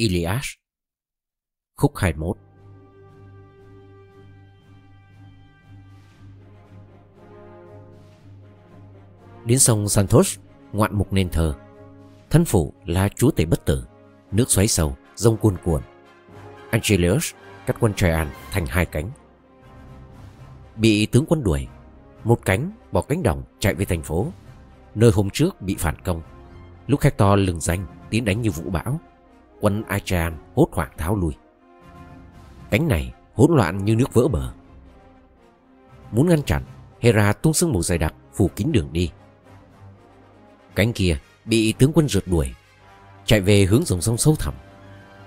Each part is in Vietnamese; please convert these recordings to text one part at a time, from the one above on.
Ilias Khúc 21 Đến sông Santos Ngoạn mục nền thờ. Thân phủ là chúa tể bất tử Nước xoáy sâu, rông cuồn cuộn. Angelius cắt quân Traian thành hai cánh. Bị tướng quân đuổi Một cánh bỏ cánh đồng chạy về thành phố Nơi hôm trước bị phản công. Lúc Hector lừng danh tiến đánh như vũ bão Quân Achan hốt hoảng tháo lui. Cánh này hỗn loạn như nước vỡ bờ. Muốn ngăn chặn, Hera tung sương mù dày đặc phủ kín đường đi. Cánh kia bị tướng quân rượt đuổi, Chạy về hướng dòng sông sâu thẳm.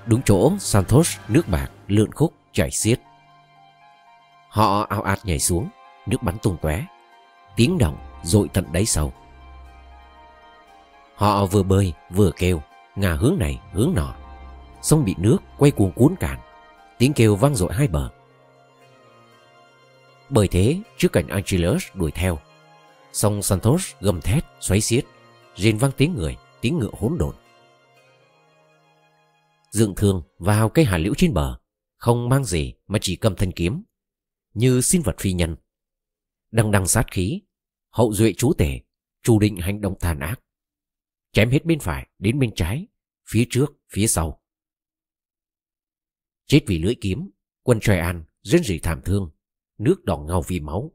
Đúng chỗ Santos nước bạc lượn khúc chảy xiết. Họ ao ạt nhảy xuống, Nước bắn tung tóe, Tiếng động dội tận đáy sâu. Họ vừa bơi vừa kêu, Ngả hướng này hướng nọ. Sông bị nước quay cuồng cuốn cạn. Tiếng kêu vang dội hai bờ. Bởi thế, trước cảnh Angelus đuổi theo Sông Santos gầm thét, xoáy xiết, Rên vang tiếng người, Tiếng ngựa hỗn độn. Dựng thương vào cây hà liễu trên bờ, Không mang gì mà chỉ cầm thanh kiếm, Như sinh vật phi nhân. Đằng đằng sát khí, Hậu duệ chú tể Chủ định hành động tàn ác, Chém hết bên phải đến bên trái, Phía trước, phía sau. Chết vì lưỡi kiếm Quân Troy An rên rỉ thảm thương Nước đỏ ngầu vì máu.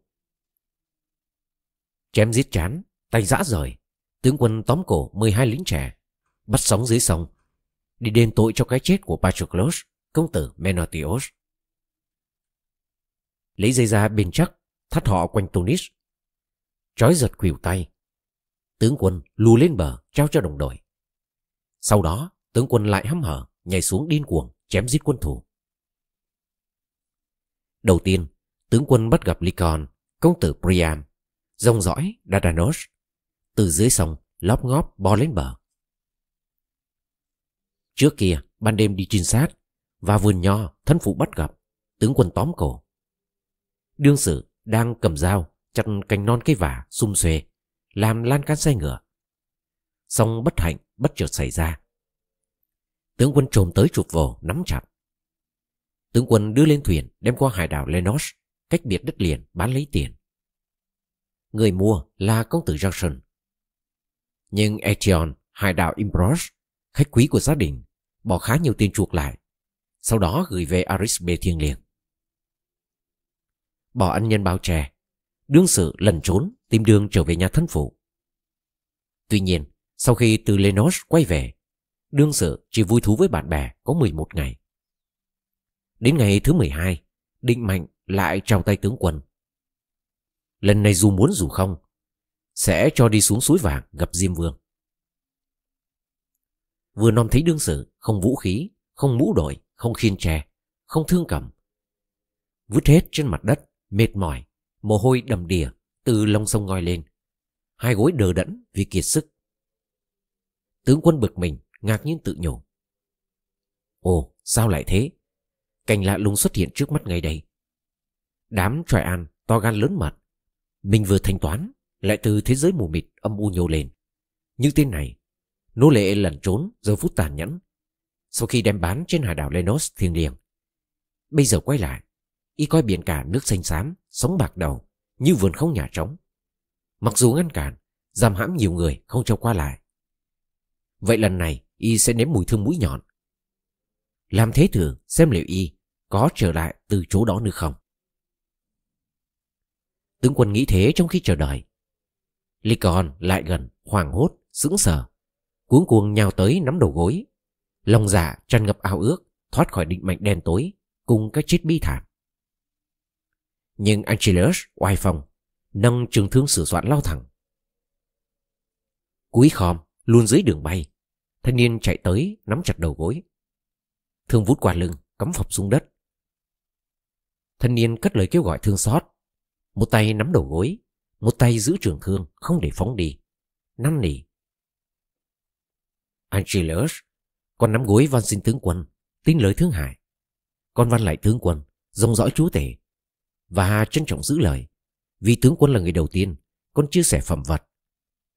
Chém giết chán Tay giã rời Tướng quân tóm cổ 12 lính trẻ Bắt sóng dưới sông Đi đền tội cho cái chết của Patroclus Công tử Menotios Lấy dây ra bền chắc Thắt họ quanh Tunis, Trói giật khuỷu tay Tướng quân lù lên bờ trao cho đồng đội. Sau đó tướng quân lại hăm hở Nhảy xuống điên cuồng chém giết quân thủ Đầu tiên, tướng quân bắt gặp Lycon Công tử Priam Rông dõi Dardanos Từ dưới sông lóp ngóp bò lên bờ. Trước kia, ban đêm đi trinh sát Và vườn nho thân phụ bắt gặp Tướng quân tóm cổ. Đương sự đang cầm dao Chặt cành non cây vả xung xuê, Làm lan can xe ngựa. Xong bất hạnh bất chợt xảy ra. Tướng quân trồm tới chụp vồ nắm chặt. Tướng quân đưa lên thuyền đem qua hải đảo Lenos Cách biệt đất liền bán lấy tiền. Người mua là công tử Johnson Nhưng Etion, hải đảo Imbros Khách quý của gia đình Bỏ khá nhiều tiền chuộc lại Sau đó gửi về Arisbe thiêng liêng. Bỏ ăn nhân bao trẻ Đương sự lần trốn Tìm đường trở về nhà thân phụ. Tuy nhiên Sau khi từ Lenos quay về Đương sự chỉ vui thú với bạn bè Có 11 ngày. Đến ngày thứ 12 Định Mạnh lại trao tay tướng quân. Lần này dù muốn dù không Sẽ cho đi xuống suối vàng gặp Diêm Vương. Vừa nom thấy đương sự Không vũ khí, không mũ đội Không khiên tre, không thương cầm. Vứt hết trên mặt đất Mệt mỏi, mồ hôi đầm đìa Từ lông sông ngoi lên. Hai gối đờ đẫn vì kiệt sức. Tướng quân bực mình Ngạc nhiên tự nhủ. Ồ sao lại thế? Cảnh lạ lùng xuất hiện trước mắt ngay đây. Đám tròi an to gan lớn mặt, Mình vừa thanh toán Lại từ thế giới mù mịt âm u nhô lên. Như tên này Nô lệ lẩn trốn giờ phút tàn nhẫn. Sau khi đem bán trên hải đảo Lenos thiêng liêng. Bây giờ quay lại Y coi biển cả nước xanh xám Sống bạc đầu Như vườn không nhà trống. Mặc dù ngăn cản Giam hãm nhiều người không cho qua lại. Vậy lần này Y sẽ nếm mùi thương mũi nhọn. Làm thế thử xem liệu Y Có trở lại từ chỗ đó nữa không. Tướng quân nghĩ thế trong khi chờ đợi. Lycon lại gần Hoàng hốt, sững sờ Cuống cuồng nhào tới nắm đầu gối. Lòng dạ tràn ngập ao ước Thoát khỏi định mệnh đen tối Cùng cái chết bi thảm. Nhưng Angelus oai phong Nâng trường thương sửa soạn lao thẳng. Cúi khom luôn dưới đường bay Thanh niên chạy tới, nắm chặt đầu gối. Thương vút qua lưng, Cắm phập xuống đất. Thanh niên cất lời kêu gọi thương xót. Một tay nắm đầu gối, Một tay giữ trường thương, Không để phóng đi. Năn nỉ. Angelus Con nắm gối van xin tướng quân, Tin lời thương hại Con văn lại tướng quân, Dòng dõi chúa tể. Và trân trọng giữ lời, Vì tướng quân là người đầu tiên, Con chia sẻ phẩm vật.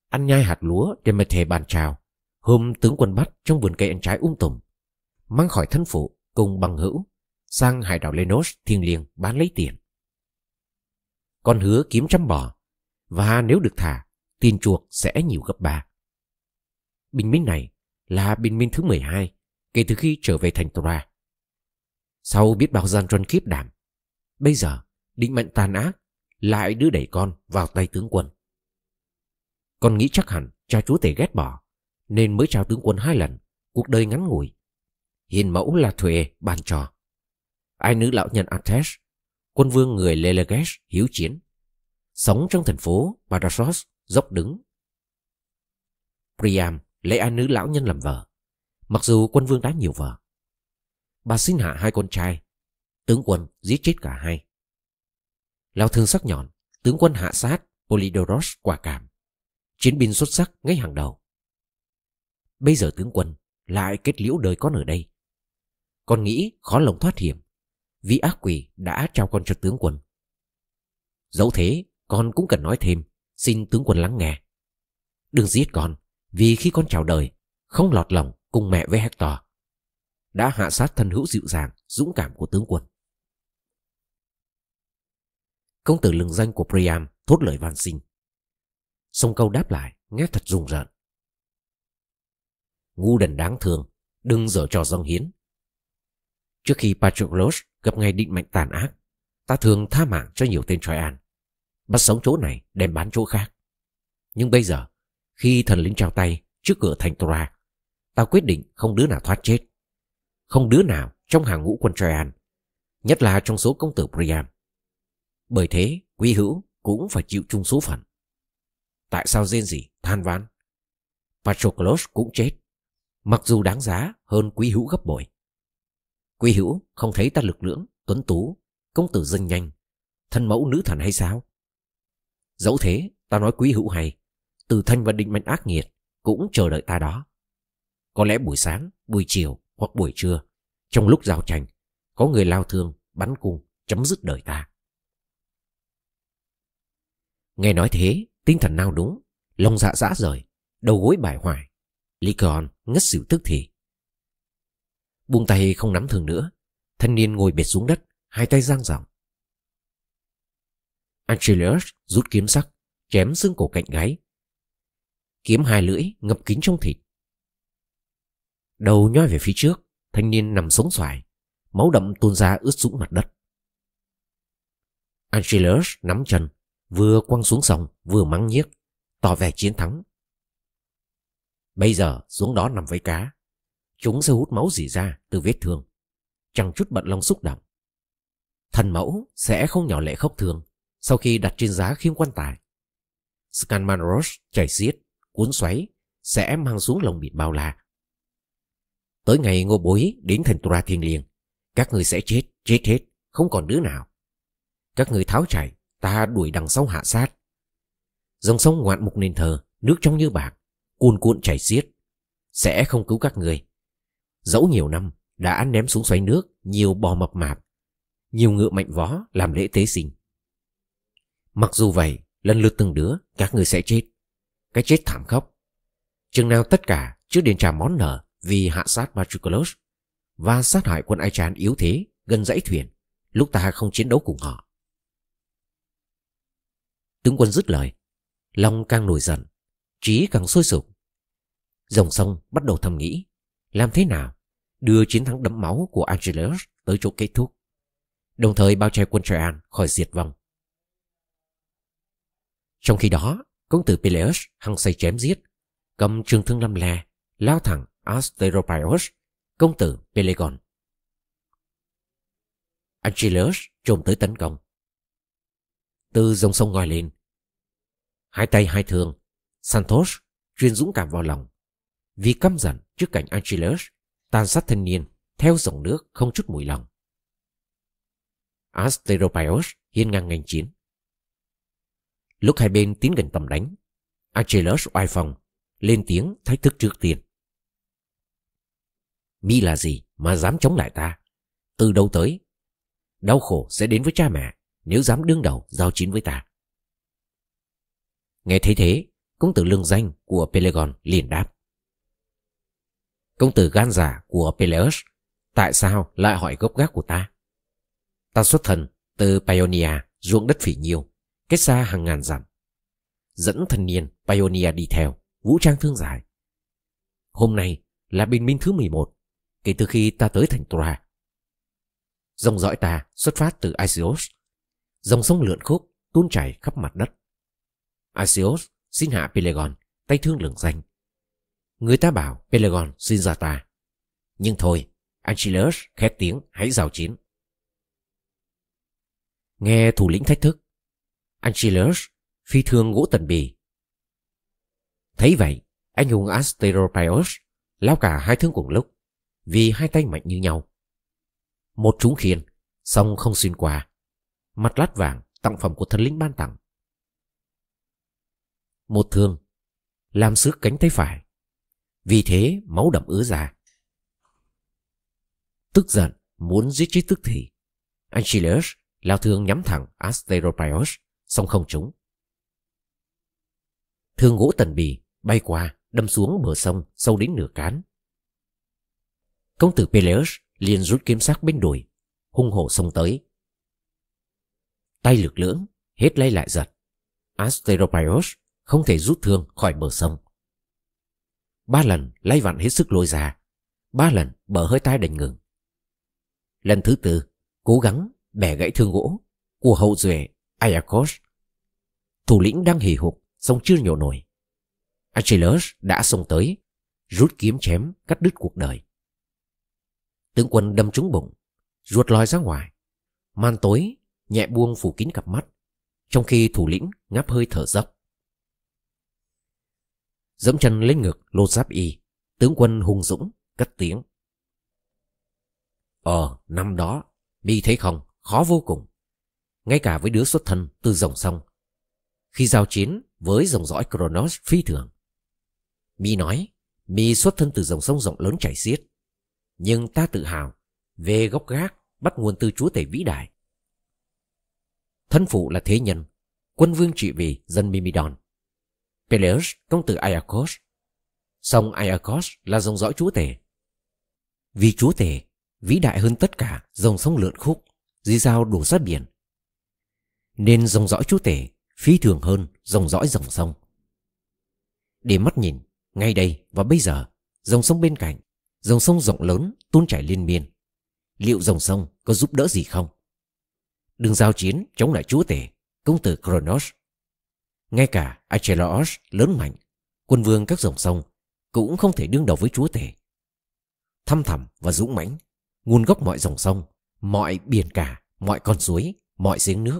Ăn nhai hạt lúa để mà thề bàn chào. Hôm tướng quân bắt trong vườn cây ăn trái ung um tùm mang khỏi thân phụ cùng bằng hữu sang hải đảo Lenos thiêng liêng bán lấy tiền. Con hứa kiếm trăm bò và nếu được thả, tiền chuộc sẽ nhiều gấp ba. Bình minh này là bình minh thứ 12 kể từ khi trở về thành Tora. Sau biết bao gian truân kiếp đảm, bây giờ định mệnh tàn ác lại đưa đẩy con vào tay tướng quân. Con nghĩ chắc hẳn cha chúa tể ghét bỏ, nên mới trao tướng quân hai lần, cuộc đời ngắn ngủi. Hiền mẫu là thuê ban trò. Ai nữ lão nhân Atesh, quân vương người Lelegesh hiếu chiến, sống trong thành phố Badajoz dốc đứng. Priam lấy ai nữ lão nhân làm vợ, mặc dù quân vương đã nhiều vợ. Bà sinh hạ hai con trai, tướng quân giết chết cả hai. Lao thương sắc nhọn, tướng quân hạ sát Polydoros quả cảm. Chiến binh xuất sắc ngay hàng đầu. Bây giờ tướng quân lại kết liễu đời con ở đây. Con nghĩ khó lòng thoát hiểm vì ác quỷ đã trao con cho tướng quân. Dẫu thế, con cũng cần nói thêm, xin tướng quân lắng nghe. Đừng giết con, vì khi con chào đời, không lọt lòng cùng mẹ với Hector. Đã hạ sát thân hữu dịu dàng, dũng cảm của tướng quân. Công tử lừng danh của Priam thốt lời van xin. Sông câu đáp lại, nghe thật rùng rợn. Ngu đần đáng thương, đừng dở trò dâng hiến. Trước khi Patroclus gặp ngày định mệnh tàn ác, ta thường tha mạng cho nhiều tên Troyan. Bắt sống chỗ này đem bán chỗ khác. Nhưng bây giờ, khi thần linh trao tay trước cửa thành Tora, ta quyết định không đứa nào thoát chết. Không đứa nào trong hàng ngũ quân Troyan, nhất là trong số công tử Priam. Bởi thế, quý hữu cũng phải chịu chung số phận. Tại sao rên gì, than ván? Patroclus cũng chết, mặc dù đáng giá hơn quý hữu gấp bội. Quý hữu không thấy ta lực lưỡng, tuấn tú, công tử danh nhanh, thân mẫu nữ thần hay sao? Dẫu thế, ta nói quý hữu hay, từ thanh và định mệnh ác nghiệt cũng chờ đợi ta đó. Có lẽ buổi sáng, buổi chiều hoặc buổi trưa, trong lúc giao tranh, có người lao thương, bắn cung, chấm dứt đời ta. Nghe nói thế, tinh thần nào đúng, lòng dạ dã rời, đầu gối bài hoài. Lycaon ngất xỉu tức thì. Buông tay không nắm thường nữa, thanh niên ngồi bệt xuống đất, hai tay giang rộng. Angelius rút kiếm sắc, chém xương cổ cạnh gáy. Kiếm hai lưỡi ngập kín trong thịt. Đầu nhoi về phía trước, thanh niên nằm sống xoài, máu đậm tuôn ra ướt sũng mặt đất. Angelus nắm chân, vừa quăng xuống sông vừa mắng nhiếc, tỏ vẻ chiến thắng. Bây giờ xuống đó nằm với cá, chúng sẽ hút máu gì ra từ vết thương, chẳng chút bận lòng xúc động. Thần mẫu sẽ không nhỏ lệ khóc thương sau khi đặt trên giá khiêm quan tài. Scanmanros chảy xiết, cuốn xoáy sẽ mang xuống lòng biển bao la. Tới ngày ngô bối đến thành Tura thiên liêng, các người sẽ chết, chết hết, không còn đứa nào. Các người tháo chạy, ta đuổi đằng sau hạ sát. Dòng sông ngoạn mục nền thờ, nước trong như bạc, cuồn cuộn chảy xiết, sẽ không cứu các người. Dẫu nhiều năm đã ném xuống xoáy nước nhiều bò mập mạp, nhiều ngựa mạnh vó làm lễ tế sinh. Mặc dù vậy, lần lượt từng đứa các người sẽ chết. Cái chết thảm khốc. Chừng nào tất cả trước đền trả món nợ vì hạ sát Patroclus và sát hại quân Ai chán yếu thế gần dãy thuyền lúc ta không chiến đấu cùng họ. Tướng quân dứt lời, Long càng nổi giận, trí càng sôi sục. Dòng sông bắt đầu thầm nghĩ, làm thế nào đưa chiến thắng đẫm máu của Angelus tới chỗ kết thúc, đồng thời bao che quân Traian khỏi diệt vong. Trong khi đó, công tử Peleus hăng say chém giết, cầm trường thương lâm le, lao thẳng Asteropios, công tử Pelegon. Angelus trồm tới tấn công. Từ dòng sông ngoi lên, hai tay hai thương, Santos chuyên dũng cảm vào lòng, vì căm giận trước cảnh Angelus tàn sát thanh niên theo dòng nước không chút mùi lòng. Asteropios hiên ngang ngành chiến. Lúc hai bên tiến gần tầm đánh, Angelus oai phong, lên tiếng thách thức trước tiên. Mi là gì mà dám chống lại ta? Từ đâu tới? Đau khổ sẽ đến với cha mẹ nếu dám đương đầu giao chiến với ta. Nghe thấy thế, công tử lương danh của Pelagon liền đáp. Công tử gan giả của Peleus Tại sao lại hỏi gốc gác của ta? Ta xuất thân từ Pioneer, ruộng đất phỉ nhiêu, cách xa hàng ngàn dặm. Dẫn thanh niên Pioneer đi theo, vũ trang thương giải. Hôm nay là bình minh thứ 11, kể từ khi ta tới thành Tora. Dòng dõi ta xuất phát từ Isios, dòng sông lượn khúc tuôn chảy khắp mặt đất. Isios xin hạ Pelagon, tay thương lường danh. Người ta bảo Pelagon xin ra ta. Nhưng thôi, Angelus khét tiếng hãy giao chiến. Nghe thủ lĩnh thách thức, Angelus phi thương gỗ tần bì. Thấy vậy, anh hùng Asteropios lao cả hai thương cùng lúc, vì hai tay mạnh như nhau. Một trúng khiên, song không xuyên qua. Mặt lát vàng, tặng phẩm của thần linh ban tặng. Một thương, làm sức cánh tay phải. Vì thế máu đậm ứa ra. Tức giận, muốn giết chết tức thì. Achilles lao thương nhắm thẳng Asteropios, song không trúng. Thương gỗ tần bì bay qua, đâm xuống bờ sông sâu đến nửa cán. Công tử Peleus liền rút kiếm sắc bên đùi, hung hổ xông tới. Tay lực lưỡng, hết lay lại giật. Asteropios không thể rút thương khỏi bờ sông. Ba lần lay vặn hết sức lôi ra, ba lần bờ hơi tai đành ngừng. Lần thứ tư, cố gắng bẻ gãy thương gỗ của hậu duệ Ayakos. Thủ lĩnh đang hì hục, sông chưa nhổ nổi. Achilles đã xông tới, rút kiếm chém cắt đứt cuộc đời. Tướng quân đâm trúng bụng, ruột lòi ra ngoài. Man tối, nhẹ buông phủ kín cặp mắt, trong khi thủ lĩnh ngáp hơi thở dốc. Dẫm chân lấy ngực lô giáp y, tướng quân hung dũng, cất tiếng. Ờ, năm đó, mi thấy không, khó vô cùng. Ngay cả với đứa xuất thân từ dòng sông. Khi giao chiến với dòng dõi Kronos phi thường. Mi nói, Mi xuất thân từ dòng sông rộng lớn chảy xiết. Nhưng ta tự hào về gốc gác bắt nguồn từ chúa tể vĩ đại. Thân phụ là thế nhân, quân vương trị vì dân Mimidon. Peleus, công tử Iacos. Song Iacos là dòng dõi chúa tể. Vì chúa tể, vĩ đại hơn tất cả dòng sông lượn khúc, di giao đổ sát biển. Nên dòng dõi chúa tể phi thường hơn dòng dõi dòng sông. Để mắt nhìn, ngay đây và bây giờ, dòng sông bên cạnh, dòng sông rộng lớn tuôn chảy liên miên. Liệu dòng sông có giúp đỡ gì không? Đừng giao chiến chống lại chúa tể, công tử Kronos. Ngay cả Achelaos lớn mạnh, quân vương các dòng sông cũng không thể đương đầu với chúa tể. Thăm thẳm và dũng mãnh, nguồn gốc mọi dòng sông, mọi biển cả, mọi con suối, mọi giếng nước.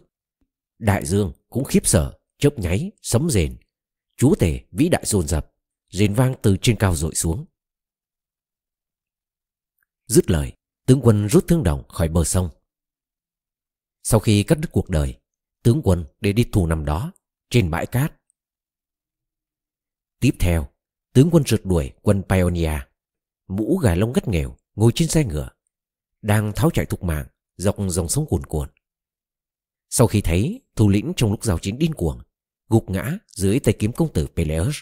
Đại dương cũng khiếp sợ, chớp nháy, sấm rền. Chúa tể vĩ đại dồn dập, rền vang từ trên cao dội xuống. Dứt lời, tướng quân rút thương đồng khỏi bờ sông. Sau khi cắt đứt cuộc đời, tướng quân để đi thù năm đó, trên bãi cát. Tiếp theo, tướng quân rượt đuổi quân Pioneer, mũ gà lông gắt nghèo, ngồi trên xe ngựa, đang tháo chạy thục mạng dọc dòng sông cuồn cuộn. Sau khi thấy thủ lĩnh trong lúc giao chiến điên cuồng, gục ngã dưới tay kiếm công tử Peleus.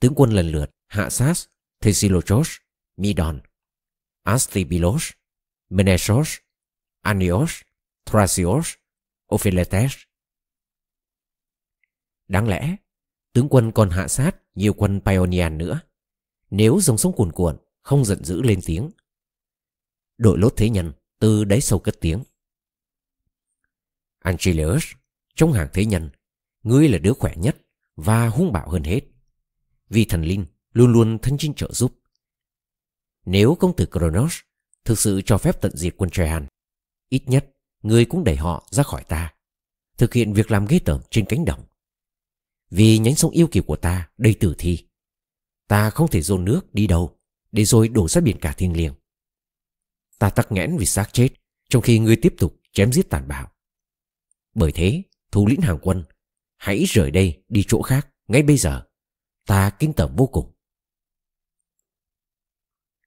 Tướng quân lần lượt hạ sát Thesilochos, Midon, Astibilos, Menesos, Anios, Thrasios, Ophiletes. Đáng lẽ, tướng quân còn hạ sát nhiều quân Paeonian nữa. Nếu dòng sông cuồn cuộn không giận dữ lên tiếng. Đội lốt thế nhân từ đáy sâu cất tiếng. Angelus, trong hàng thế nhân, ngươi là đứa khỏe nhất và hung bạo hơn hết. Vì thần linh luôn luôn thân chinh trợ giúp. Nếu công tử Kronos thực sự cho phép tận diệt quân Trehan, ít nhất ngươi cũng đẩy họ ra khỏi ta, thực hiện việc làm ghê tởm trên cánh đồng. Vì nhánh sông yêu kiều của ta đầy tử thi, ta không thể dồn nước đi đâu để rồi đổ ra biển cả thiên liêng. Ta tắc nghẽn vì xác chết trong khi ngươi tiếp tục chém giết tàn bạo. Bởi thế, thủ lĩnh hàng quân, hãy rời đây đi chỗ khác ngay bây giờ. Ta kinh tởm vô cùng.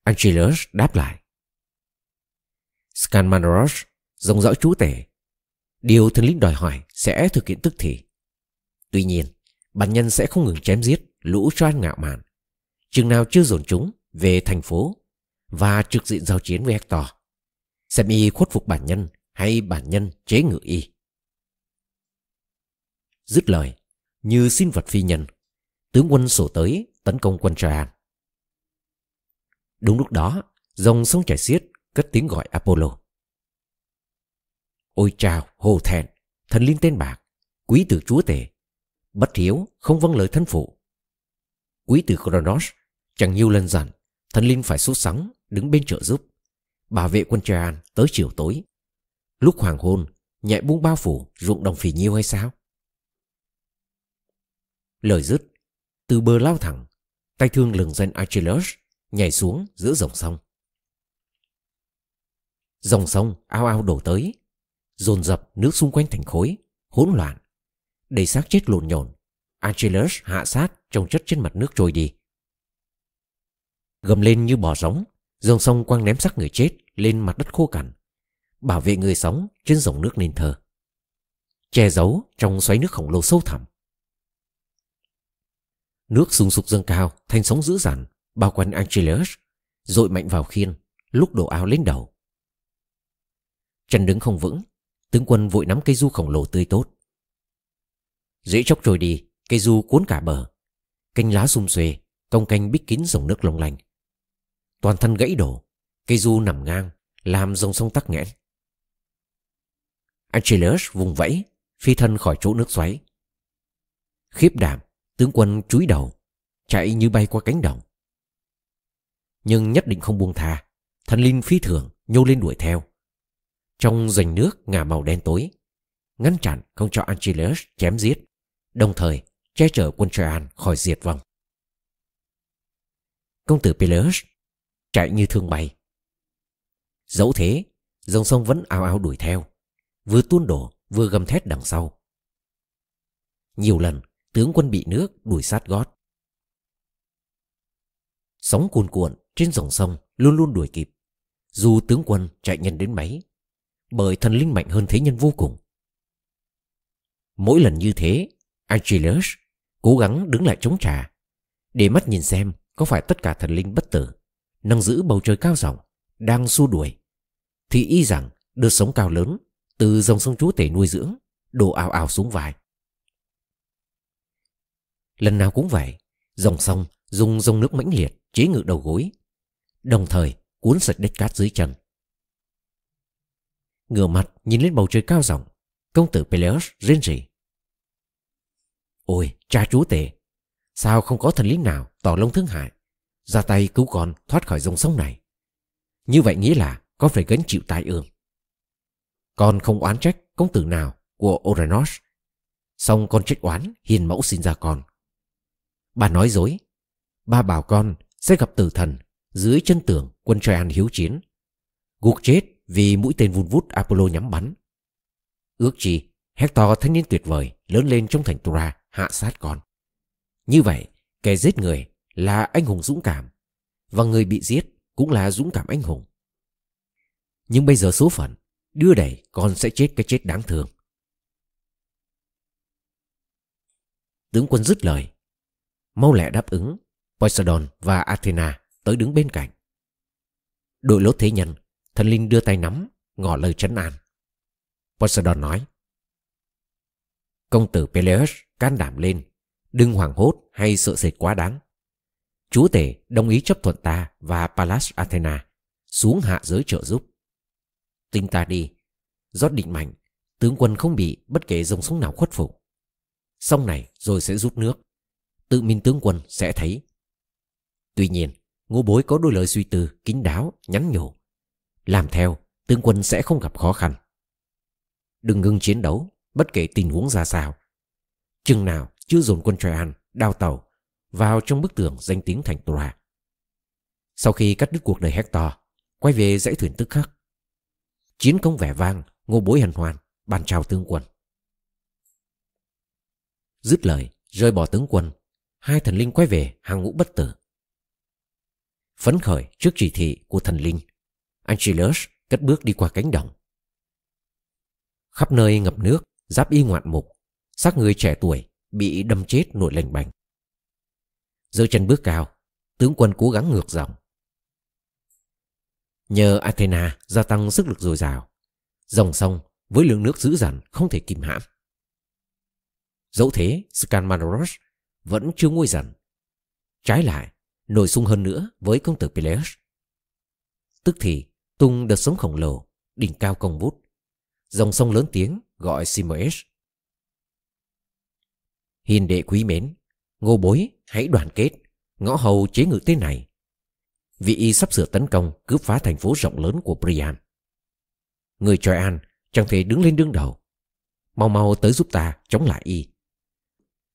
Angelus đáp lại. Scanmanoros dòng dõi chú tể. Điều thần linh đòi hỏi sẽ thực hiện tức thì. Tuy nhiên, bản nhân sẽ không ngừng chém giết lũ cho ăn ngạo mạn. Chừng nào chưa dồn chúng về thành phố và trực diện giao chiến với Hector. Xem y khuất phục bản nhân hay bản nhân chế ngự y. Dứt lời, như sinh vật phi nhân, tướng quân sổ tới tấn công quân Traian. Đúng lúc đó, dòng sông chảy xiết cất tiếng gọi Apollo. Ôi chào, hồ thẹn, thần linh tên bạc, quý tử chúa tể, bất hiếu, không vâng lời thân phụ. Quý tử Kronos chẳng nhiều lần dặn, thần linh phải sốt sắng, đứng bên trợ giúp, bảo vệ quân Traian tới chiều tối. Lúc hoàng hôn, nhẹ buông bao phủ ruộng đồng phì nhiêu hay sao? Lời dứt, từ bờ lao thẳng, tay thương lừng danh Achilles nhảy xuống giữa dòng sông. Dòng sông ao ao đổ tới, dồn dập nước xung quanh thành khối, hỗn loạn. Đầy xác chết lộn nhộn Achilles hạ sát trông chất trên mặt nước trôi đi. Gầm lên như bò giống, dòng sông quăng ném xác người chết lên mặt đất khô cằn, bảo vệ người sống trên dòng nước nên thơ. Che giấu trong xoáy nước khổng lồ sâu thẳm. Nước sùng sục dâng cao, thành sóng dữ dằn, bao quanh Achilles, dội mạnh vào khiên, lúc đổ áo lên đầu. Chân đứng không vững, tướng quân vội nắm cây du khổng lồ tươi tốt. Dễ chốc trôi đi, cây du cuốn cả bờ. Canh lá xung xuê, cong canh bích kín dòng nước long lanh. Toàn thân gãy đổ, cây du nằm ngang, làm dòng sông tắc nghẽn. Angelus vùng vẫy, phi thân khỏi chỗ nước xoáy. Khiếp đảm, tướng quân chúi đầu, chạy như bay qua cánh đồng. Nhưng nhất định không buông tha, thần linh phi thường nhô lên đuổi theo. Trong rành nước ngả màu đen tối, ngăn chặn không cho Angelus chém giết, đồng thời che chở quân Troyan khỏi diệt vong. Công tử Peleus chạy như thương bay. Dẫu thế, dòng sông vẫn ào ào đuổi theo, vừa tuôn đổ vừa gầm thét đằng sau. Nhiều lần, tướng quân bị nước đuổi sát gót. Sóng cuồn cuộn trên dòng sông luôn luôn đuổi kịp, dù tướng quân chạy nhanh đến mấy, bởi thần linh mạnh hơn thế nhân vô cùng. Mỗi lần như thế, Achilles cố gắng đứng lại chống trả, để mắt nhìn xem có phải tất cả thần linh bất tử, nâng giữ bầu trời cao rộng, đang xua đuổi, thì y rằng đợt sống cao lớn từ dòng sông chúa tể nuôi dưỡng đổ ào ào xuống vai. Lần nào cũng vậy, dòng sông dùng dòng nước mãnh liệt chế ngự đầu gối, đồng thời cuốn sạch đất cát dưới chân. Ngửa mặt nhìn lên bầu trời cao rộng, công tử Peleus rên rỉ. Ôi, cha chúa tể, sao không có thần linh nào tỏ lông thương hại, ra tay cứu con thoát khỏi dòng sông này? Như vậy nghĩa là có phải gánh chịu tai ương. Con không oán trách công tử nào của Oranos, xong con trách oán hiền mẫu sinh ra con. Bà nói dối, ba bảo con sẽ gặp tử thần dưới chân tường quân Troyan hiếu chiến. Gục chết vì mũi tên vun vút Apollo nhắm bắn. Ước chi, Hector thanh niên tuyệt vời lớn lên trong thành Tura hạ sát con. Như vậy, kẻ giết người là anh hùng dũng cảm, và người bị giết cũng là dũng cảm anh hùng. Nhưng bây giờ số phận, đưa đẩy con sẽ chết cái chết đáng thương. Tướng quân dứt lời, mau lẹ đáp ứng, Poseidon và Athena tới đứng bên cạnh. Đội lốt thế nhân, thần linh đưa tay nắm, ngỏ lời trấn an. Poseidon nói, Công tử Peleus can đảm lên, đừng hoảng hốt hay sợ sệt quá đáng. Chúa tể đồng ý chấp thuận ta và Pallas Athena xuống hạ giới trợ giúp. Tin ta đi, rót định mạnh, tướng quân không bị bất kể dòng sông nào khuất phục. Xong này rồi sẽ rút nước, tự mình tướng quân sẽ thấy. Tuy nhiên, ngô bối có đôi lời suy tư, kín đáo, nhắn nhủ. Làm theo, tướng quân sẽ không gặp khó khăn. Đừng ngưng chiến đấu, bất kể tình huống ra sao. Chừng nào chưa dồn quân Troyan, đào tàu, vào trong bức tường danh tiếng thành Troa. Sau khi cắt đứt cuộc đời Hector, quay về dãy thuyền tức khắc. Chiến công vẻ vang, ngô bối hân hoan, bàn chào tướng quân. Dứt lời, rơi bỏ tướng quân, hai thần linh quay về hàng ngũ bất tử. Phấn khởi trước chỉ thị của thần linh, Angelus cất bước đi qua cánh đồng. Khắp nơi ngập nước, giáp y ngoạn mục, xác người trẻ tuổi bị đâm chết nổi lành bành. Giơ chân bước cao, tướng quân cố gắng ngược dòng. Nhờ Athena gia tăng sức lực dồi dào, dòng sông với lượng nước dữ dằn không thể kìm hãm. Dẫu thế, Scanmanoros vẫn chưa nguôi dần. Trái lại, nổi sung hơn nữa với công tử Peleus. Tức thì, tung đợt sống khổng lồ, đỉnh cao công vút. Dòng sông lớn tiếng gọi Simoes. Hiền đệ quý mến, ngô bối hãy đoàn kết, ngõ hầu chế ngự thế này. Vị y sắp sửa tấn công cướp phá thành phố rộng lớn của Priam. Người Troyan chẳng thể đứng lên đương đầu. Mau mau tới giúp ta chống lại y.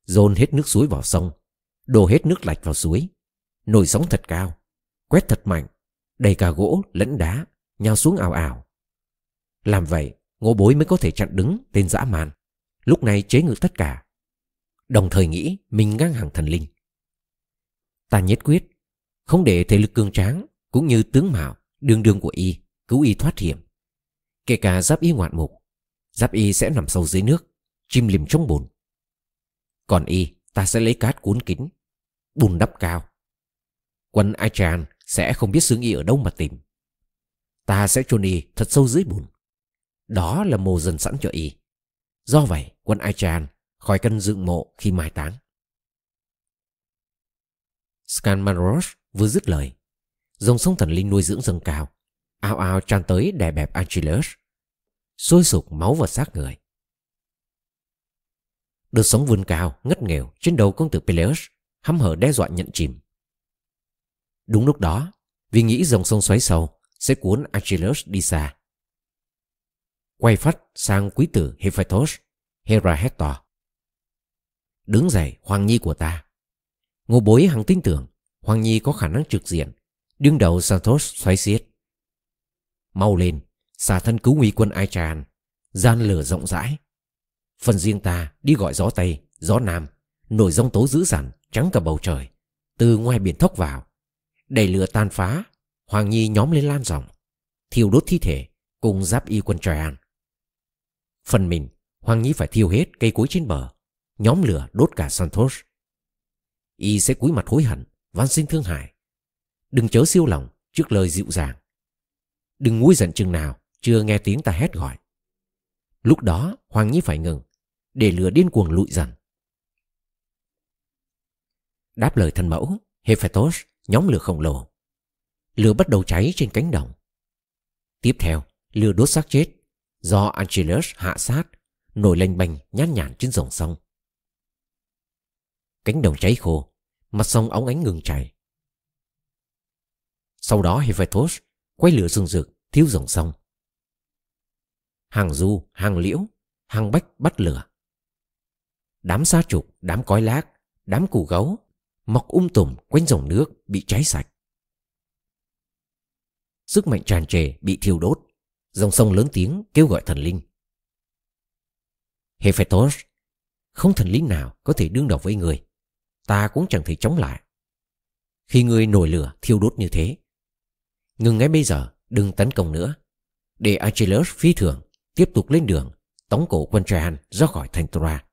Dồn hết nước suối vào sông, đổ hết nước lạch vào suối. Nổi sóng thật cao, quét thật mạnh, đầy cả gỗ lẫn đá, nhào xuống ảo ảo. Làm vậy, ngô bối mới có thể chặn đứng tên dã man. Lúc này chế ngự tất cả. Đồng thời nghĩ mình ngang hàng thần linh. Ta nhất quyết, không để thể lực cường tráng cũng như tướng mạo, đường đường của y, cứu y thoát hiểm. Kể cả giáp y ngoạn mục, giáp y sẽ nằm sâu dưới nước, chim lìm trong bùn. Còn y, ta sẽ lấy cát cuốn kín, bùn đắp cao. Quân Achan sẽ không biết xương y ở đâu mà tìm. Ta sẽ chôn y thật sâu dưới bùn. Đó là mồ dần sẵn cho y. Do vậy, quân Achan khỏi cần dựng mộ khi mai táng. Scanmanros vừa dứt lời. Dòng sông thần linh nuôi dưỡng dâng cao, ao ao tràn tới đè bẹp Angelus. Sôi sục máu và xác người. Đợt sóng vươn cao, ngất nghèo trên đầu công tử Peleus, hăm hở đe dọa nhận chìm. Đúng lúc đó, vì nghĩ dòng sông xoáy sâu sẽ cuốn Achilles đi xa. Quay phát sang quý tử Hephaestus, Hera Hector. Đứng dậy, Hoàng Nhi của ta. Ngô bối hằng tin tưởng Hoàng Nhi có khả năng trực diện, đương đầu Santos xoáy xiết. Mau lên, xả thân cứu nguy quân Ai Tràn, gian lửa rộng rãi. Phần riêng ta đi gọi gió Tây, gió Nam, nổi giông tố dữ dằn, trắng cả bầu trời, từ ngoài biển thốc vào. Đẩy lửa tan phá, Hoàng Nhi nhóm lên lan rộng, thiêu đốt thi thể cùng giáp y quân tràn Phần mình, Hoàng Nhi phải thiêu hết cây cối trên bờ, nhóm lửa đốt cả Santos. Y sẽ cúi mặt hối hận, van xin thương hại. Đừng chớ siêu lòng trước lời dịu dàng. Đừng nguôi giận chừng nào chưa nghe tiếng ta hét gọi. Lúc đó Hoàng Nhi phải ngừng, để lửa điên cuồng lụi dần. Đáp lời thân mẫu, Hephaestus nhóm lửa khổng lồ. Lửa bắt đầu cháy trên cánh đồng. Tiếp theo, lửa đốt xác chết do Angelus hạ sát nổi lênh bềnh nhát nhản trên dòng sông. Cánh đồng cháy khô, mặt sông óng ánh ngừng chảy. Sau đó Hephaestus quay lửa rừng rực thiếu dòng sông. Hàng du, hàng liễu, hàng bách bắt lửa. Đám sa trục, đám cói lác, đám củ gấu mọc um tùm quanh dòng nước bị cháy sạch. Sức mạnh tràn trề bị thiêu đốt, dòng sông lớn tiếng kêu gọi thần linh. Hephaestus, không thần linh nào có thể đương đầu với người, ta cũng chẳng thể chống lại. Khi người nổi lửa thiêu đốt như thế, ngừng ngay bây giờ, đừng tấn công nữa, để Achilles phi thường tiếp tục lên đường tống cổ quân Trajan ra khỏi thành Troa.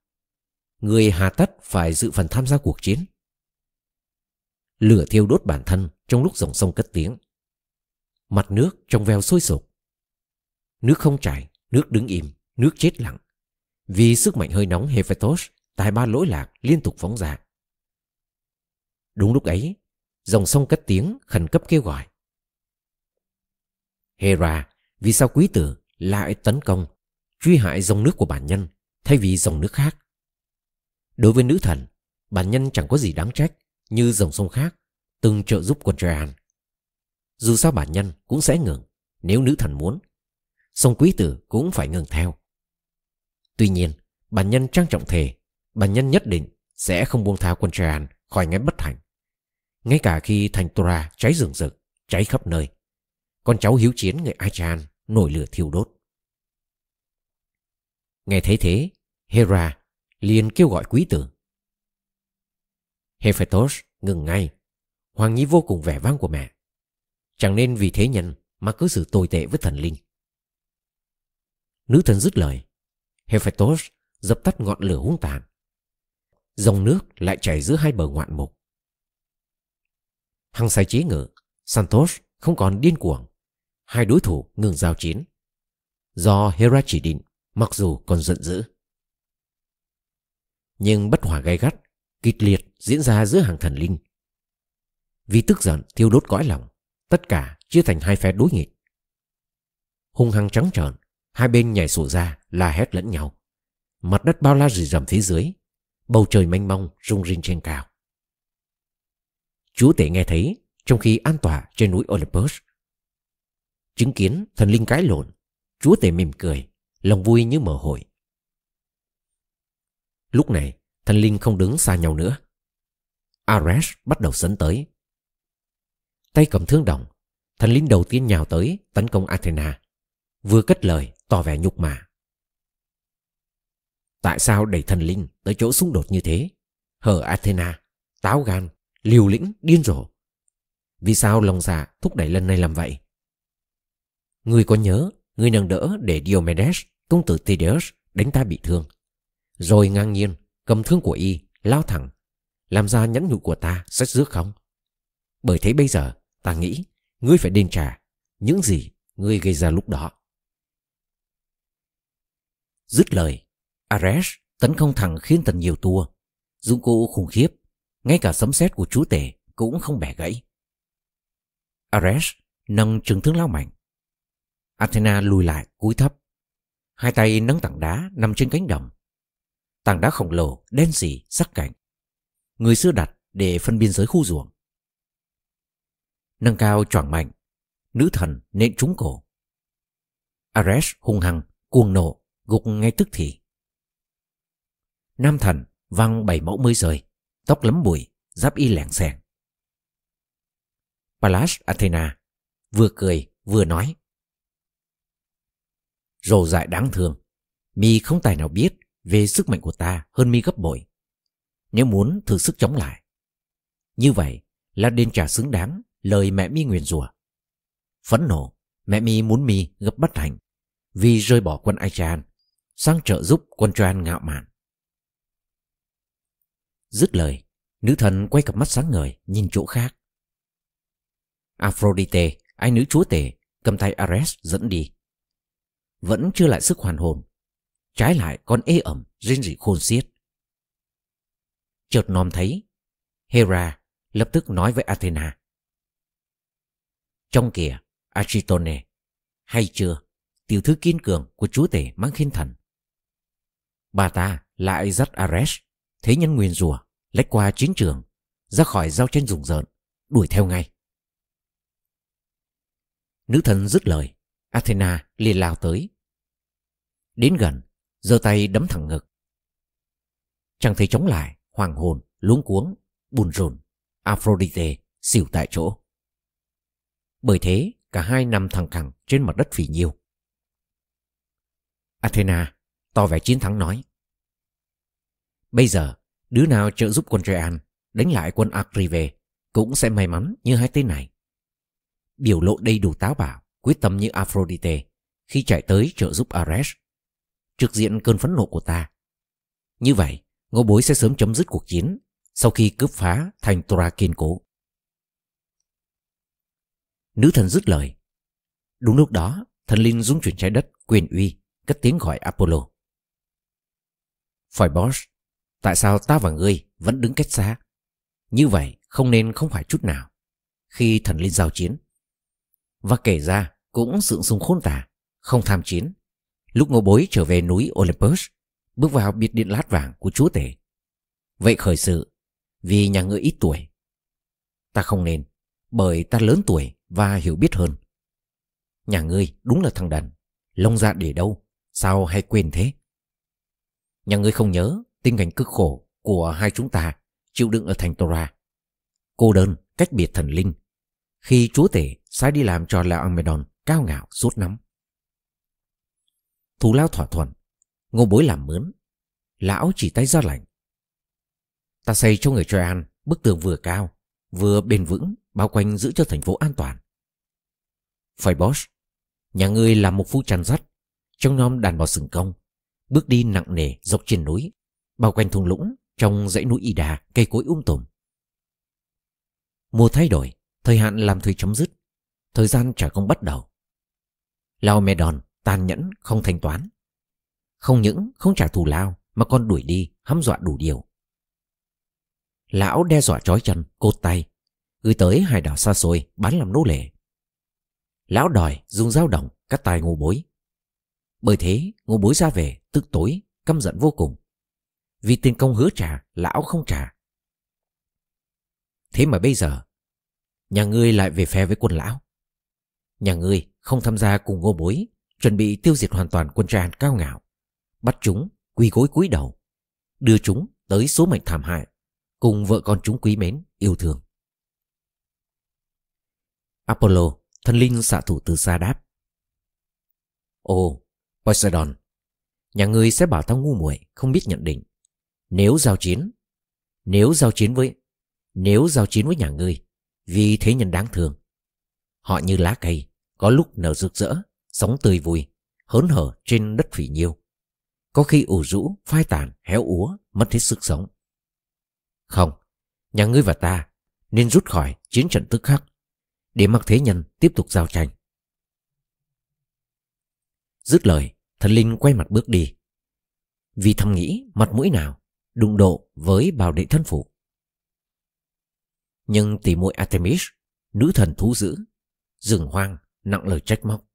Người hà tất phải dự phần tham gia cuộc chiến. Lửa thiêu đốt bản thân trong lúc dòng sông cất tiếng. Mặt nước trong veo sôi sục. Nước không chảy, nước đứng im, nước chết lặng. Vì sức mạnh hơi nóng Hephaestus, tài ba lỗi lạc liên tục phóng ra. Đúng lúc ấy, dòng sông cất tiếng khẩn cấp kêu gọi. Hera, vì sao quý tử lại tấn công, truy hại dòng nước của bản nhân thay vì dòng nước khác? Đối với nữ thần, bản nhân chẳng có gì đáng trách như dòng sông khác từng trợ giúp quân Troyan. Dù sao bản nhân cũng sẽ ngừng nếu nữ thần muốn. Sông quý tử cũng phải ngừng theo. Tuy nhiên, bản nhân trang trọng thề, bản nhân nhất định sẽ không buông tha quân Troyan khỏi ngén bất thành. Ngay cả khi thành Tora cháy rừng rực, cháy khắp nơi. Con cháu hiếu chiến người Achan nổi lửa thiêu đốt. Nghe thấy thế, Hera liền kêu gọi quý tử. Hephaestus ngừng ngay. Hoàng Nhi vô cùng vẻ vang của mẹ. Chẳng nên vì thế nhân mà cứ xử tồi tệ với thần linh. Nữ thần dứt lời. Hephaestus dập tắt ngọn lửa hung tàn. Dòng nước lại chảy giữa hai bờ ngoạn mục. Hăng say chế ngự, Santos không còn điên cuồng. hai đối thủ ngừng giao chiến. Do Hera chỉ định, mặc dù còn giận dữ. Nhưng bất hòa gay gắt, kịch liệt diễn ra giữa hàng thần linh. Vì tức giận thiêu đốt cõi lòng, tất cả chia thành hai phe đối nghịch. Hung hăng trắng trợn, hai bên nhảy sổ ra la hét lẫn nhau. Mặt đất bao la rì rầm phía dưới, bầu trời mênh mông rung rinh trên cao. Chúa tể nghe thấy trong khi an tỏa trên núi Olympus. Chứng kiến thần linh cãi lộn, chúa tể mỉm cười, lòng vui như mở hội. Lúc này, thần linh không đứng xa nhau nữa. Ares bắt đầu sấn tới. Tay cầm thương đồng, thần linh đầu tiên nhào tới tấn công Athena. Vừa cất lời tỏ vẻ nhục mạ. Tại sao đẩy thần linh tới chỗ xung đột như thế? Hở Athena, táo gan, liều lĩnh, điên rồ. Vì sao lòng dạ thúc đẩy lần này làm vậy? Người có nhớ, người nâng đỡ để Diomedes, công tử Tydeus, đánh ta bị thương. Rồi ngang nhiên, cầm thương của y, lao thẳng, làm ra nhẫn nhục của ta sách rước không? Bởi thế bây giờ, ta nghĩ, ngươi phải đền trả những gì ngươi gây ra lúc đó. Dứt lời, Ares tấn công thẳng khiến tần nhiều tua. Dụng cụ khủng khiếp, ngay cả sấm sét của chúa tể cũng không bẻ gãy. Ares nâng trường thương lao mạnh. Athena lùi lại cúi thấp. Hai tay nâng tảng đá nằm trên cánh đồng. Tảng đá khổng lồ, đen xỉ, sắc cạnh. Người xưa đặt để phân biên giới khu ruộng. Nâng cao choảng mạnh, nữ thần nện trúng cổ. Ares hung hăng, cuồng nộ, gục ngay tức thì. Nam thần văng bảy mẫu mới rời, tóc lấm bụi, giáp y lẻng xẻng. Pallas Athena vừa cười vừa nói. Rồ dại đáng thương, mi không tài nào biết về sức mạnh của ta hơn mi gấp bội. Nếu muốn thử sức chống lại. Như vậy là đền trả xứng đáng lời mẹ mi nguyền rủa. Phẫn nộ, mẹ mi muốn mi gấp bất thành vì rơi bỏ quân Aichan sang trợ giúp quân Troan ngạo mạn. Dứt lời, nữ thần quay cặp mắt sáng ngời nhìn chỗ khác. Aphrodite, ai nữ chúa tể, cầm tay Ares dẫn đi. Vẫn chưa lại sức hoàn hồn. Trái lại còn ê ẩm, rên rỉ khôn xiết. Chợt nom thấy, Hera lập tức nói với Athena. Trong kìa, Achitone, hay chưa, tiểu thư kiên cường của chúa tể mang khiên thần. Bà ta lại dắt Ares, thế nhân nguyền rùa, lách qua chiến trường, ra khỏi giao tranh rùng rợn, đuổi theo ngay. Nữ thần dứt lời, Athena liền lao tới. Đến gần, giơ tay đấm thẳng ngực. Chẳng thấy chống lại, hoàng hồn, luống cuống, bùn rùn Aphrodite xỉu tại chỗ. Bởi thế, cả hai nằm thẳng cẳng trên mặt đất phỉ nhiêu. Athena to vẻ chiến thắng nói. Bây giờ, đứa nào trợ giúp quân Troyan đánh lại quân Acrive cũng sẽ may mắn như hai tên này biểu lộ đầy đủ táo bạo, quyết tâm như Aphrodite khi chạy tới trợ giúp Ares. Trực diện cơn phẫn nộ của ta. Như vậy, ngô bối sẽ sớm chấm dứt cuộc chiến sau khi cướp phá thành Tora kiên cố. Nữ thần dứt lời. Đúng lúc đó, thần linh dung chuyển trái đất quyền uy, cất tiếng gọi Apollo. Phoebus, tại sao ta và ngươi vẫn đứng cách xa? Như vậy không nên không phải chút nào. Khi thần linh giao chiến, và kể ra cũng sượng sung khôn tả Không tham chiến. Lúc ngô bối trở về núi Olympus Bước vào biệt điện lát vàng của chúa tể. Vậy khởi sự Vì nhà ngươi ít tuổi. Ta không nên Bởi ta lớn tuổi và hiểu biết hơn. Nhà ngươi đúng là thằng đần Lông dạ để đâu Sao hay quên thế? Nhà ngươi không nhớ Tình cảnh cực khổ của hai chúng ta Chịu đựng ở thành Tora Cô đơn cách biệt thần linh khi chúa tể sai đi làm cho Laomedon cao ngạo suốt nắm. Thù lao thỏa thuận, ngô bối làm mướn, lão chỉ tay ra lạnh. Ta xây cho người Troyan bức tường vừa cao, vừa bền vững, bao quanh giữ cho thành phố an toàn. Phaebos, nhà ngươi là một phu chăn dắt, trong nhóm đàn bò sừng công, bước đi nặng nề dọc trên núi, bao quanh thung lũng trong dãy núi y đà cây cối um tùm. Mùa thay đổi, Thời hạn làm thuê chấm dứt Thời gian trả công bắt đầu lao mè đòn tàn nhẫn không thanh toán. Không những không trả thù lao mà còn đuổi đi, hăm dọa đủ điều. Lão đe dọa trói chân, cột tay, gửi tới hải đảo xa xôi bán làm nô lệ. Lão đòi dùng dao đồng cắt tay ngô bối. Bởi thế ngô bối ra về tức tối, căm giận vô cùng. Vì tiền công hứa trả, lão không trả. Thế mà bây giờ, nhà ngươi lại về phe với quân lão. Nhà ngươi không tham gia cùng ngô bối, chuẩn bị tiêu diệt hoàn toàn quân tràn cao ngạo. Bắt chúng, quỳ gối cúi đầu, đưa chúng tới số mệnh thảm hại, cùng vợ con chúng quý mến, yêu thương. Apollo, thần linh xạ thủ từ xa đáp. Ồ, Poseidon, nhà ngươi sẽ bảo tao ngu muội không biết nhận định. Nếu giao chiến, nếu giao chiến với, nếu giao chiến với nhà ngươi, vì thế nhân đáng thương. Họ như lá cây, có lúc nở rực rỡ, sống tươi vui, hớn hở trên đất phỉ nhiêu. Có khi ủ rũ, phai tàn, héo úa, mất hết sức sống. Không, nhà ngươi và ta nên rút khỏi chiến trận tức khắc để mặc thế nhân tiếp tục giao tranh. Dứt lời, thần linh quay mặt bước đi. Vì thầm nghĩ mặt mũi nào đụng độ với bào đệ thân phụ. Nhưng tỷ muội Artemis, nữ thần thú dữ, rừng hoang, nặng lời trách móc.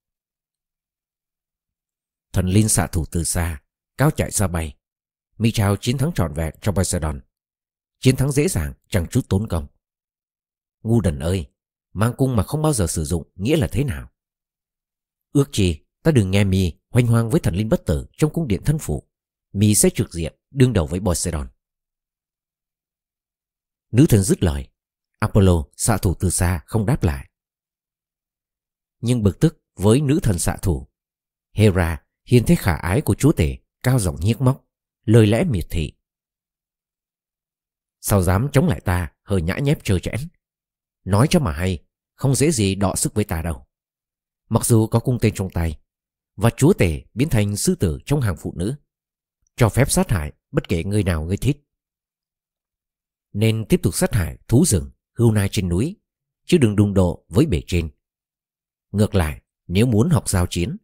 Thần linh xạ thủ từ xa, cao chạy xa bay. Mi trao chiến thắng trọn vẹn cho Poseidon. Chiến thắng dễ dàng, chẳng chút tốn công. Ngu đần ơi, mang cung mà không bao giờ sử dụng nghĩa là thế nào? Ước chi, ta đừng nghe mi hoành hoang với thần linh bất tử trong cung điện thân phụ. Mi sẽ trực diện, đương đầu với Poseidon. Nữ thần dứt lời. Apollo xạ thủ từ xa không đáp lại. Nhưng bực tức với nữ thần xạ thủ. Hera hiền thế khả ái của chúa tể cao giọng nhiếc móc, lời lẽ miệt thị. Sao dám chống lại ta hơi nhã nhép trơ trẽn Nói cho mà hay Không dễ gì đọ sức với ta đâu Mặc dù có cung tên trong tay Và chúa tể biến thành sư tử trong hàng phụ nữ cho phép sát hại Bất kể người nào người thích Nên tiếp tục sát hại thú rừng Hưu nai trên núi Chứ đừng đụng độ với bể trên Ngược lại nếu muốn học giao chiến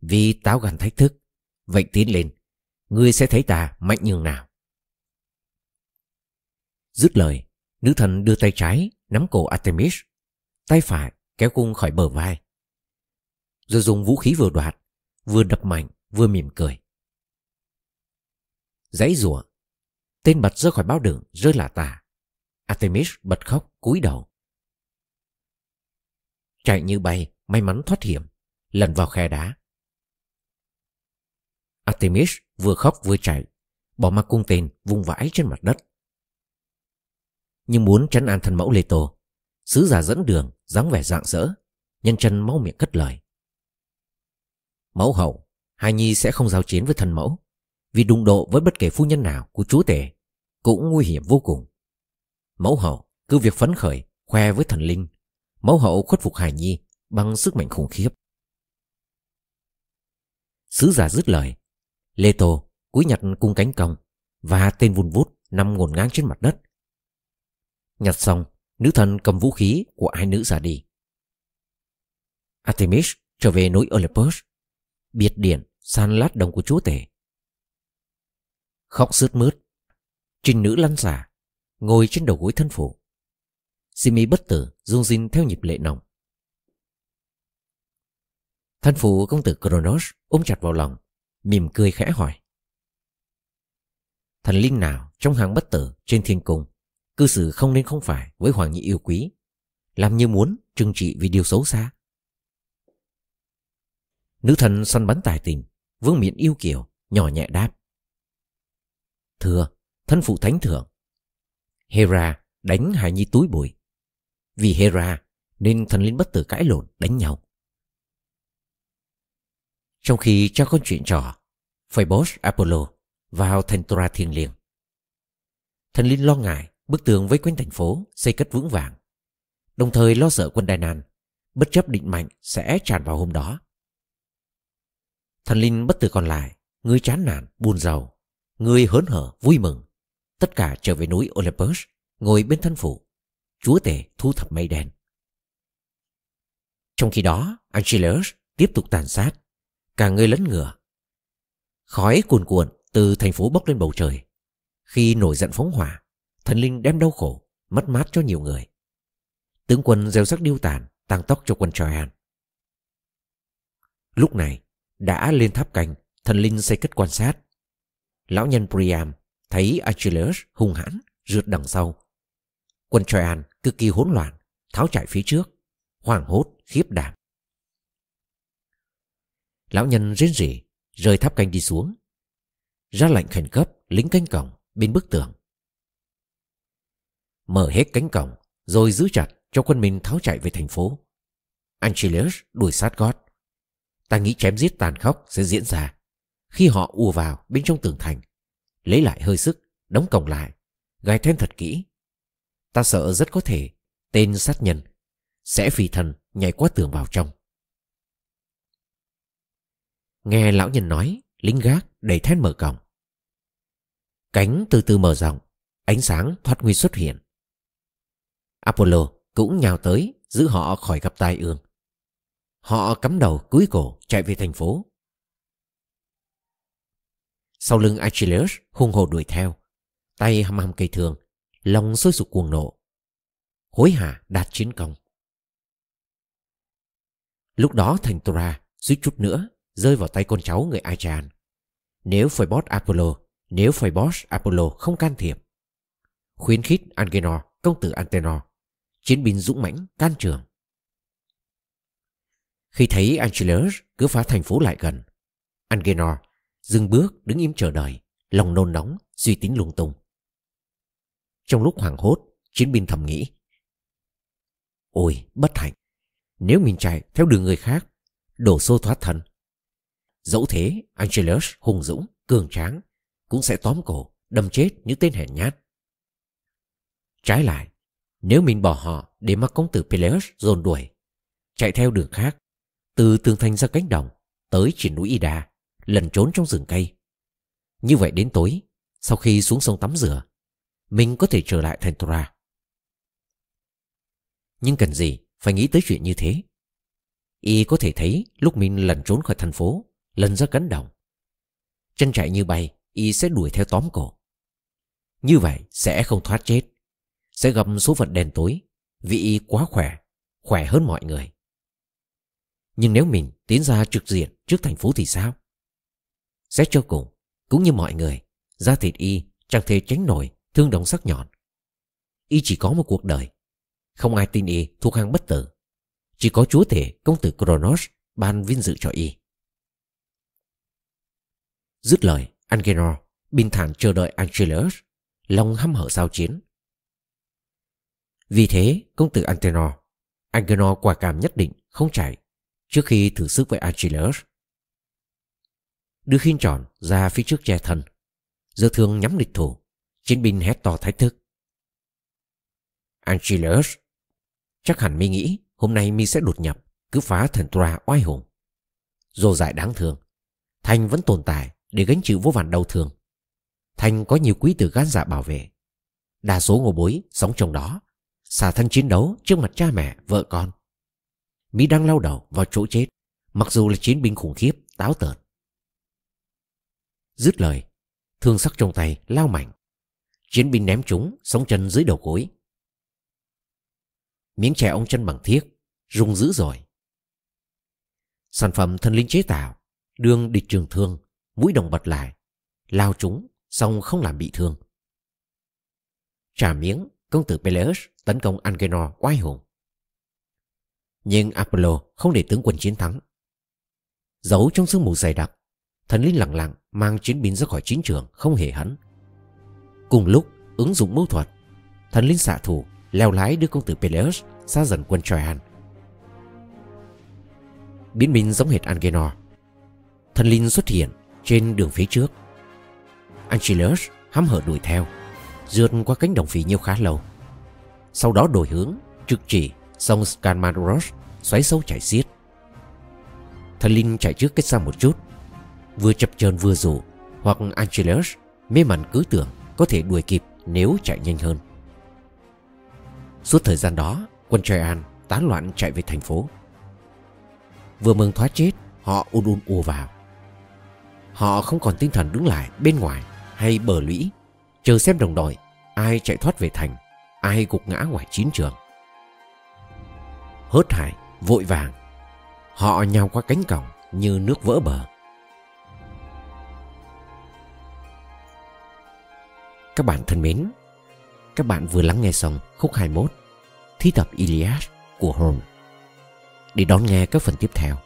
Vì táo gần thách thức Vậy tiến lên Ngươi sẽ thấy ta mạnh nhường nào Dứt lời Nữ thần đưa tay trái nắm cổ Artemis, tay phải kéo cung khỏi bờ vai. Rồi dùng vũ khí vừa đoạt, vừa đập mạnh, vừa mỉm cười. Giấy rủa tên bật rơi khỏi bao đường rơi là tà. Artemis bật khóc cúi đầu. Chạy như bay, may mắn thoát hiểm, lần vào khe đá. Artemis vừa khóc vừa chạy, bỏ mặc cung tên vung vãi trên mặt đất nhưng muốn trấn an thân mẫu Lê Tô. Sứ giả dẫn đường, dáng vẻ rạng rỡ, nhân chân máu miệng cất lời. Mẫu hậu, Hai Nhi sẽ không giao chiến với thần mẫu, vì đụng độ với bất kể phu nhân nào của chúa tể cũng nguy hiểm vô cùng. Mẫu hậu cứ việc phấn khởi, khoe với thần linh, mẫu hậu khuất phục Hải Nhi bằng sức mạnh khủng khiếp. Sứ giả dứt lời, Lê Tô cúi nhặt cung cánh công và tên vun vút nằm ngổn ngang trên mặt đất Nhặt xong, nữ thần cầm vũ khí của hai nữ ra đi. Artemis trở về núi Olympus, biệt điện san lát đồng của chúa tể. Khóc sướt mướt, trình nữ lăn xả, ngồi trên đầu gối thân phụ. Simi bất tử, rung rinh theo nhịp lệ nồng. Thân phụ công tử Kronos ôm chặt vào lòng, mỉm cười khẽ hỏi. Thần linh nào trong hàng bất tử trên thiên cung Cư xử không nên không phải với Hoàng Nhị yêu quý Làm như muốn trừng trị vì điều xấu xa Nữ thần săn bắn tài tình Vương miệng yêu kiều Nhỏ nhẹ đáp Thưa thân phụ thánh thượng. Hera đánh Hải Nhi túi bụi. Vì Hera Nên thần linh bất tử cãi lộn đánh nhau. Trong khi cho con chuyện trò Phoebus Apollo vào thành Tora thiêng liêng. Thần linh lo ngại Bức tường vây quanh thành phố xây cất vững vàng. Đồng thời lo sợ quân Đài Nàn, Bất chấp định mạnh sẽ tràn vào hôm đó. Thần linh bất tử còn lại Người chán nản, buồn giàu Người hớn hở, vui mừng Tất cả trở về núi Olympus Ngồi bên thân phủ Chúa tể thu thập mây đen Trong khi đó Angelus tiếp tục tàn sát, cả người lẫn ngựa. Khói cuồn cuộn từ thành phố bốc lên bầu trời. Khi nổi giận phóng hỏa, thần linh đem đau khổ, mất mát cho nhiều người. Tướng quân gieo sắc điêu tàn, tăng tốc cho quân Troyan. Lúc này, đã lên tháp canh, thần linh xây cất quan sát. Lão nhân Priam thấy Achilles hung hãn, rượt đằng sau. Quân Troyan cực kỳ hỗn loạn, tháo chạy phía trước, hoảng hốt, khiếp đảm. Lão nhân rên rỉ, rơi tháp canh đi xuống. Ra lệnh khẩn cấp, lính canh cổng, bên bức tường. Mở hết cánh cổng, rồi giữ chặt cho quân mình tháo chạy về thành phố. Achilles đuổi sát gót. Ta nghĩ chém giết tàn khốc sẽ diễn ra khi họ ùa vào bên trong tường thành, lấy lại hơi sức, đóng cổng lại, gài then thật kỹ. Ta sợ rất có thể tên sát nhân sẽ phi thần nhảy qua tường vào trong. Nghe lão nhân nói, lính gác đẩy then mở cổng. Cánh từ từ mở rộng, ánh sáng thoát nguy xuất hiện. Apollo cũng nhào tới giữ họ khỏi gặp tai ương. Họ cắm đầu cúi cổ chạy về thành phố. Sau lưng Achilles hung hồ đuổi theo, tay hăm hăm cây thương, lòng sôi sục cuồng nộ. Hối hả đạt chiến công. Lúc đó thành Tora suýt chút nữa rơi vào tay con cháu người Achan. Nếu Phoebos Apollo, nếu Phoebos Apollo không can thiệp. Khuyến khích Angenor, công tử Antenor, chiến binh dũng mãnh can trường. Khi thấy Angelus cứ phá thành phố lại gần, Angenor dừng bước đứng im chờ đợi, lòng nôn nóng, suy tính lung tung. Trong lúc hoảng hốt, chiến binh thầm nghĩ. Ôi, bất hạnh, nếu mình chạy theo đường người khác, đổ xô thoát thân. Dẫu thế, Angelus hùng dũng, cường tráng, cũng sẽ tóm cổ, đâm chết những tên hèn nhát. Trái lại, nếu mình bỏ họ để mặc công tử Peleus dồn đuổi, chạy theo đường khác, từ tường thành ra cánh đồng, tới triển núi Ida, lần trốn trong rừng cây. Như vậy đến tối, sau khi xuống sông tắm rửa, mình có thể trở lại thành Tora. Nhưng cần gì phải nghĩ tới chuyện như thế? Y có thể thấy lúc mình lần trốn khỏi thành phố, lần ra cánh đồng. Chân chạy như bay, Y sẽ đuổi theo tóm cổ. Như vậy sẽ không thoát chết sẽ gặp số phận đen tối vì y quá khỏe, khỏe hơn mọi người. Nhưng nếu mình tiến ra trực diện trước thành phố thì sao? Xét cho cùng, cũng như mọi người, da thịt y chẳng thể tránh nổi thương đồng sắc nhọn. Y chỉ có một cuộc đời, không ai tin y thuộc hàng bất tử. Chỉ có chúa thể công tử Kronos ban vinh dự cho y. Dứt lời, Angenor bình thản chờ đợi Angelus, lòng hăm hở giao chiến. Vì thế, công tử Antenor, Angenor quả cảm nhất định không chạy trước khi thử sức với Achilles. Đưa khiên tròn ra phía trước che thân, giờ thương nhắm địch thủ, chiến binh hét to thách thức. Angelus chắc hẳn mi nghĩ hôm nay mi sẽ đột nhập, cứ phá thần Troa oai hùng. Dồ dại đáng thương, Thành vẫn tồn tại để gánh chịu vô vàn đau thương. Thành có nhiều quý tử gan dạ bảo vệ. Đa số ngô bối sống trong đó xả thân chiến đấu trước mặt cha mẹ, vợ con. Mỹ đang lao đầu vào chỗ chết, mặc dù là chiến binh khủng khiếp, táo tợn. Dứt lời, thương sắc trong tay lao mạnh. Chiến binh ném chúng, sống chân dưới đầu gối. Miếng chè ông chân bằng thiết, rung dữ rồi. Sản phẩm thần linh chế tạo, đương địch trường thương, mũi đồng bật lại, lao chúng, xong không làm bị thương. Trả miếng, công tử Peleus tấn công Angenor oai hùng. Nhưng Apollo không để tướng quân chiến thắng. Giấu trong sương mù dày đặc, thần linh lặng lặng mang chiến binh ra khỏi chiến trường không hề hấn. Cùng lúc ứng dụng mưu thuật, thần linh xạ thủ leo lái đưa công tử Peleus xa dần quân Troyan. Biến binh giống hệt Angenor. Thần linh xuất hiện trên đường phía trước. Angelus hăm hở đuổi theo, rượt qua cánh đồng phì nhiêu khá lâu. Sau đó đổi hướng Trực chỉ sông Skanmaros Xoáy sâu chảy xiết Thần linh chạy trước cách xa một chút Vừa chập chờn vừa rủ, Hoặc Angelus mê mẩn cứ tưởng Có thể đuổi kịp nếu chạy nhanh hơn. Suốt thời gian đó, Quân Troyan tán loạn chạy về thành phố. Vừa mừng thoát chết, Họ un un ùa vào. Họ không còn tinh thần đứng lại bên ngoài Hay bờ lũy, Chờ xem đồng đội Ai chạy thoát về thành, Ai gục ngã ngoài chiến trường. Hớt hải, Vội vàng, Họ nhào qua cánh cổng Như nước vỡ bờ. Các bạn thân mến, Các bạn vừa lắng nghe xong khúc 21 Thi tập Iliad của Horn Để đón nghe các phần tiếp theo,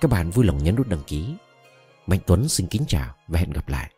Các bạn vui lòng nhấn nút đăng ký. Mạnh Tuấn xin kính chào và hẹn gặp lại.